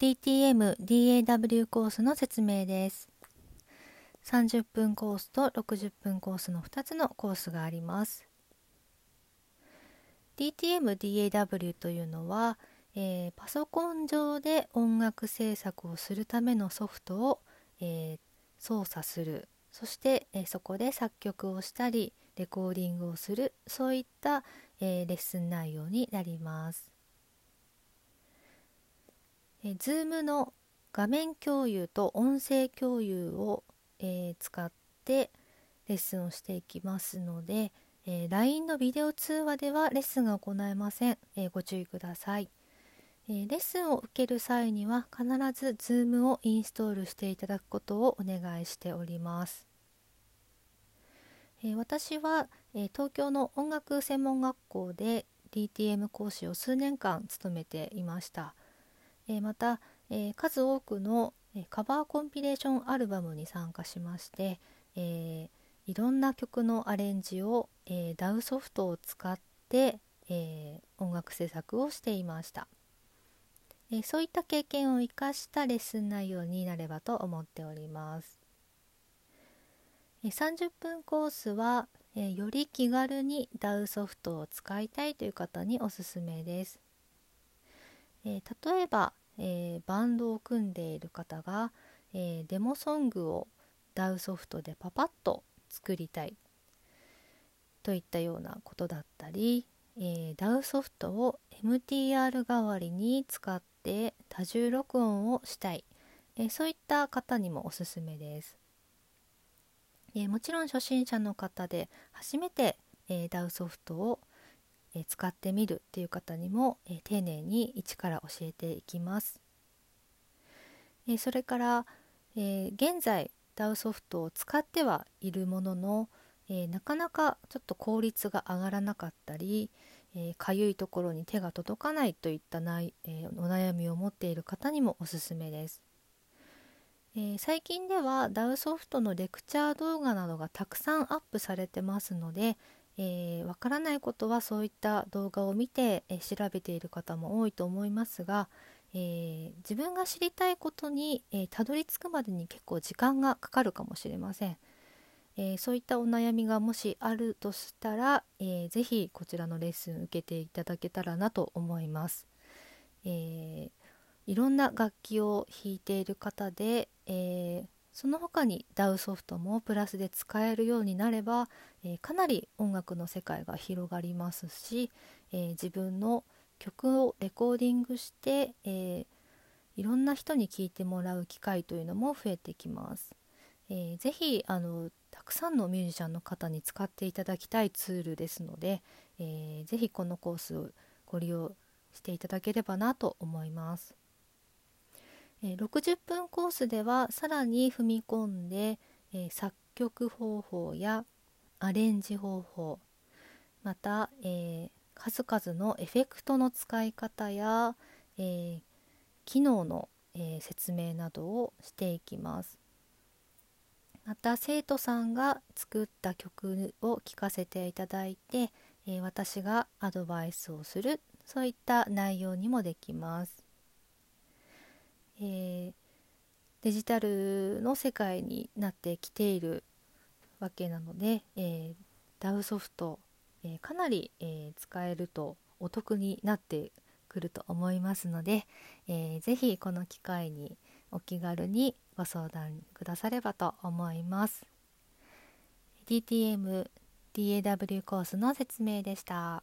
DTM DAW コースの説明です。30分コースと60分コースの2つのコースがあります。DTM DAW というのは、えー、パソコン上で音楽制作をするためのソフトを、えー、操作する。そして、えー、そこで作曲をしたりレコーディングをする。そういった、えレッスン内容になります。え Zoom の画面共有と音声共有を、え使ってレッスンをしていきますので、えー、LINE のビデオ通話ではレッスンが行えません、えー、ご注意ください、え、レッスンを受ける際には必ず Zoom をインストールしていただくことをお願いしております、え私は、え東京の音楽専門学校で DTM 講師を数年間務めていました、えまた、え数多くのカバーコンピレーションアルバムに参加しまして、えいろんな曲のアレンジを、えー、DAW ソフトを使って、え、音楽制作をしていました、え、そういった経験を生かしたレッスン内容になればと思っております、え30分コースは、えより気軽に DAW ソフトを使いたいという方におすすめです、え例えば、えバンドを組んでいる方が、えデモソングを DAW ソフトでパパッと作りたいといったようなことだったり、えー、DAW ソフトを MTR 代わりに使って多重録音をしたい、えー、そういった方にもおすすめです、えー、もちろん初心者の方で初めて、え DAW ソフトを、え使ってみるっていう方にも、え丁寧に一から教えていきます、えそれから、え現在 DAW ソフトを使ってはいるものの、え、なかなかちょっと効率が上がらなかったりかゆ、いところに手が届かないといったない、え、お悩みを持っている方にもおすすめです。えー、最近では DAW ソフトのレクチャー動画などがたくさんアップされてますので、えー、からないことはそういった動画を見て、えー、調べている方も多いと思いますが、えー、自分が知りたいことに、え、たどり着くまでに結構時間がかかるかもしれません、え、そういったお悩みがもしあるとしたら、えー、ぜひこちらのレッスン受けていただけたらなと思います、えいろんな楽器を弾いている方で、えその他に DAW ソフトもプラスで使えるようになれば、えかなり音楽の世界が広がりますし、え自分の曲をレコーディングして、え、いろんな人に聴いてもらう機会というのも増えてきます。えー、ぜひあのたくさんのミュージシャンの方に使っていただきたいツールですので、えー、ぜひこのコースをご利用していただければなと思います。え、60分コースではさらに踏み込んで、え、作曲方法やアレンジ方法また、えー、数々のエフェクトの使い方や、えー、機能の、えー、説明などをしていきます。また生徒さんが作った曲を聴かせていただいて、え、私がアドバイスをするそういった内容にもできます、えデジタルの世界になってきているわけなので、えー、DAW ソフトえー、かなり、え、使えるとお得になってくると思いますので、えー、ぜひこの機会にお気軽にご相談くださればと思います。DTM DAW コースの説明でした。